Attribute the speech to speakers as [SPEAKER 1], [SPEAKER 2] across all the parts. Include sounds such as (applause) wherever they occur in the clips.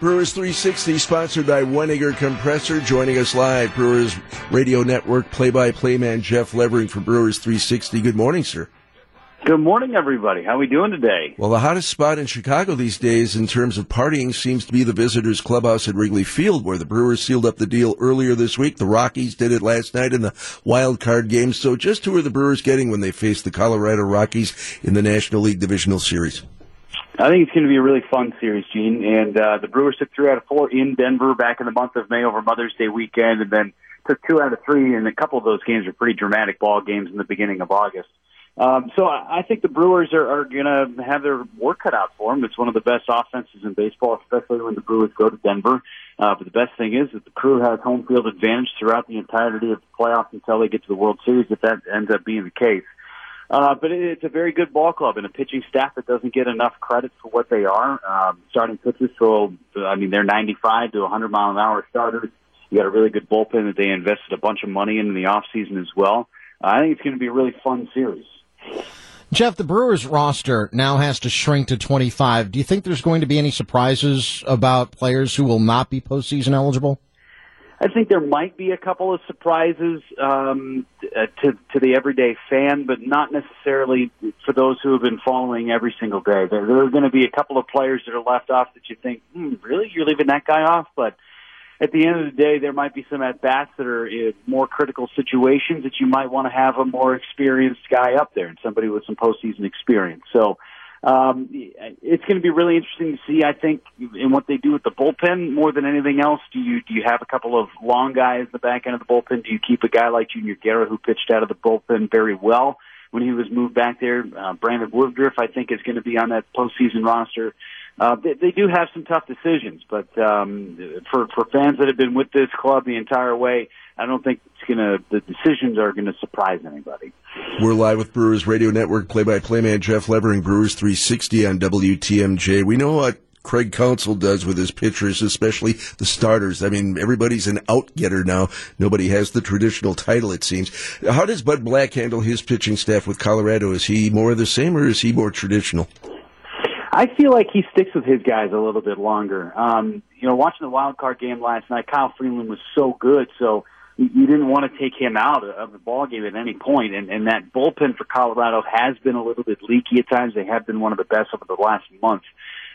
[SPEAKER 1] Brewers 360, sponsored by Weniger Compressor. Joining us live, Brewers Radio Network play-by-play man Jeff Levering for Brewers 360. Good morning, sir.
[SPEAKER 2] Good morning, everybody. How are we doing today?
[SPEAKER 1] Well, the hottest spot in Chicago these days in terms of partying seems to be the visitors' clubhouse at Wrigley Field, where the Brewers sealed up the deal earlier this week. The Rockies did it last night in the wild card game. So, just who are the Brewers getting when they face the Colorado Rockies in the National League Divisional Series?
[SPEAKER 2] I think it's going to be a really fun series, Gene. And uh, the Brewers took three out of four in Denver back in the month of May over Mother's Day weekend, and then took two out of three. And a couple of those games were pretty dramatic ball games in the beginning of August. Um, so I think the Brewers are, are going to have their work cut out for them. It's one of the best offenses in baseball, especially when the Brewers go to Denver. Uh, but the best thing is that the crew has home field advantage throughout the entirety of the playoffs until they get to the World Series, if that ends up being the case. Uh, but it, it's a very good ball club and a pitching staff that doesn't get enough credit for what they are. Um, starting pitchers, so I mean, they're 95 to 100 mile an hour starters. You got a really good bullpen that they invested a bunch of money in in the off season as well. Uh, I think it's going to be a really fun series.
[SPEAKER 3] Jeff, the Brewers roster now has to shrink to 25. Do you think there's going to be any surprises about players who will not be postseason eligible?
[SPEAKER 2] I think there might be a couple of surprises um, uh, to to the everyday fan, but not necessarily for those who have been following every single day. There, there are going to be a couple of players that are left off that you think, hmm, really, you're leaving that guy off? But at the end of the day, there might be some at bats that are in more critical situations that you might want to have a more experienced guy up there and somebody with some postseason experience. So um, it's going to be really interesting to see. I think in what they do with the bullpen more than anything else. Do you do you have a couple of long guys in the back end of the bullpen? Do you keep a guy like Junior Guerra who pitched out of the bullpen very well when he was moved back there? Uh, Brandon Woodruff, I think, is going to be on that postseason roster uh, they, they do have some tough decisions, but um, for for fans that have been with this club the entire way, I don't think it's gonna the decisions are gonna surprise anybody.
[SPEAKER 1] We're live with Brewers Radio Network play-by-play man Jeff Levering, Brewers 360 on WTMJ. We know what Craig Counsell does with his pitchers, especially the starters. I mean, everybody's an out-getter now. Nobody has the traditional title, it seems. How does Bud Black handle his pitching staff with Colorado? Is he more of the same, or is he more traditional?
[SPEAKER 2] I feel like he sticks with his guys a little bit longer. Um, you know, watching the wild card game last night, Kyle Freeland was so good, so you didn't want to take him out of the ball game at any point. And, and that bullpen for Colorado has been a little bit leaky at times. They have been one of the best over the last month.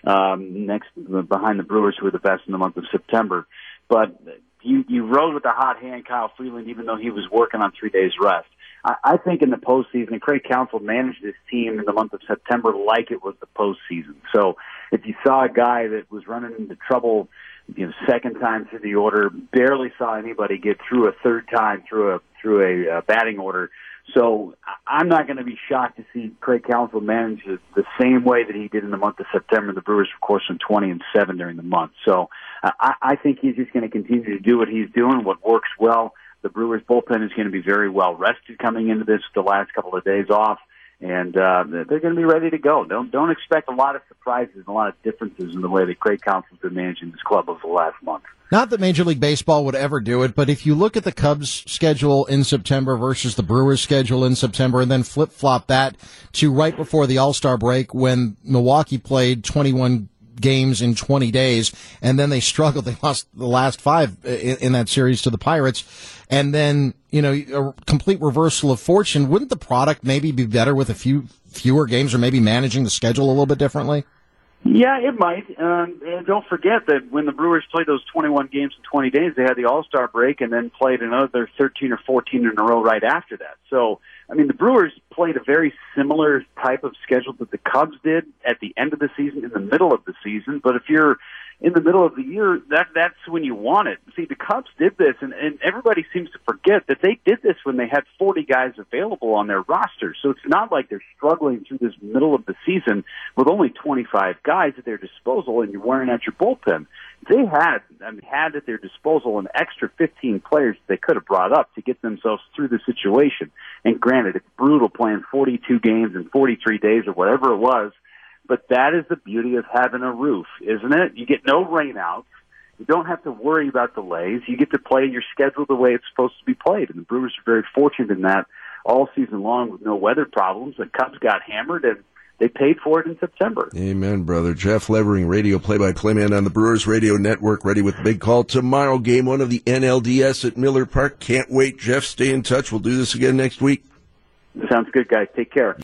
[SPEAKER 2] Um, next behind the Brewers, who were the best in the month of September. But you you rode with the hot hand, Kyle Freeland, even though he was working on three days rest. I, I think in the postseason, Craig Counsell managed this team in the month of September like it was the postseason. So if you saw a guy that was running into trouble, you know, second time through the order, barely saw anybody get through a third time through a through a uh, batting order. So I'm not going to be shocked to see Craig Counsell manage it the same way that he did in the month of September. The Brewers, of course, in 20 and 7 during the month. So I, I think he's just going to continue to do what he's doing, what works well. The Brewers bullpen is going to be very well rested coming into this the last couple of days off, and uh, they're going to be ready to go. Don't don't expect a lot of surprises and a lot of differences in the way that Craig Counsell's been managing this club over the last month.
[SPEAKER 3] Not that Major League Baseball would ever do it, but if you look at the Cubs schedule in September versus the Brewers schedule in September and then flip flop that to right before the All Star break when Milwaukee played 21 games in 20 days, and then they struggled. (laughs) They lost the last five in, in, that series to the Pirates, and then you know a complete reversal of fortune. Wouldn't the product maybe be better with a few fewer games, or maybe managing the schedule a little bit differently?
[SPEAKER 2] Yeah, it might. Um, and don't forget that when the Brewers played those 21 games in 20 days, they had the All Star break and then played another 13 or 14 in a row right after that. So I mean, the Brewers played a very similar type of schedule that the Cubs did at the end of the season, in the middle of the season. But if you're in the middle of the year, that that's when you want it. See, the Cubs did this, and, and everybody seems to forget that they did this when they had 40 guys available on their roster. So it's not like they're struggling through this middle of the season with only 25 guys at their disposal, and you're wearing out your bullpen they had I mean, had at their disposal an extra 15 players they could have brought up to get themselves through the situation. And granted, it's brutal playing 42 games in 43 days or whatever it was, but that is the beauty of having a roof, isn't it? You get no rainouts. You don't have to worry about delays. You get to play your schedule the way it's supposed to be played. And the Brewers are very fortunate in that all season long with no weather problems. The Cubs got hammered and they paid for it in September.
[SPEAKER 1] Amen, brother. Jeff Levering, radio play-by-play man on the Brewers Radio Network, ready with the big call tomorrow. Game one of the NLDS at Miller Park. Can't wait, Jeff. Stay in touch. We'll do this again next week.
[SPEAKER 2] Sounds good, guys. Take care.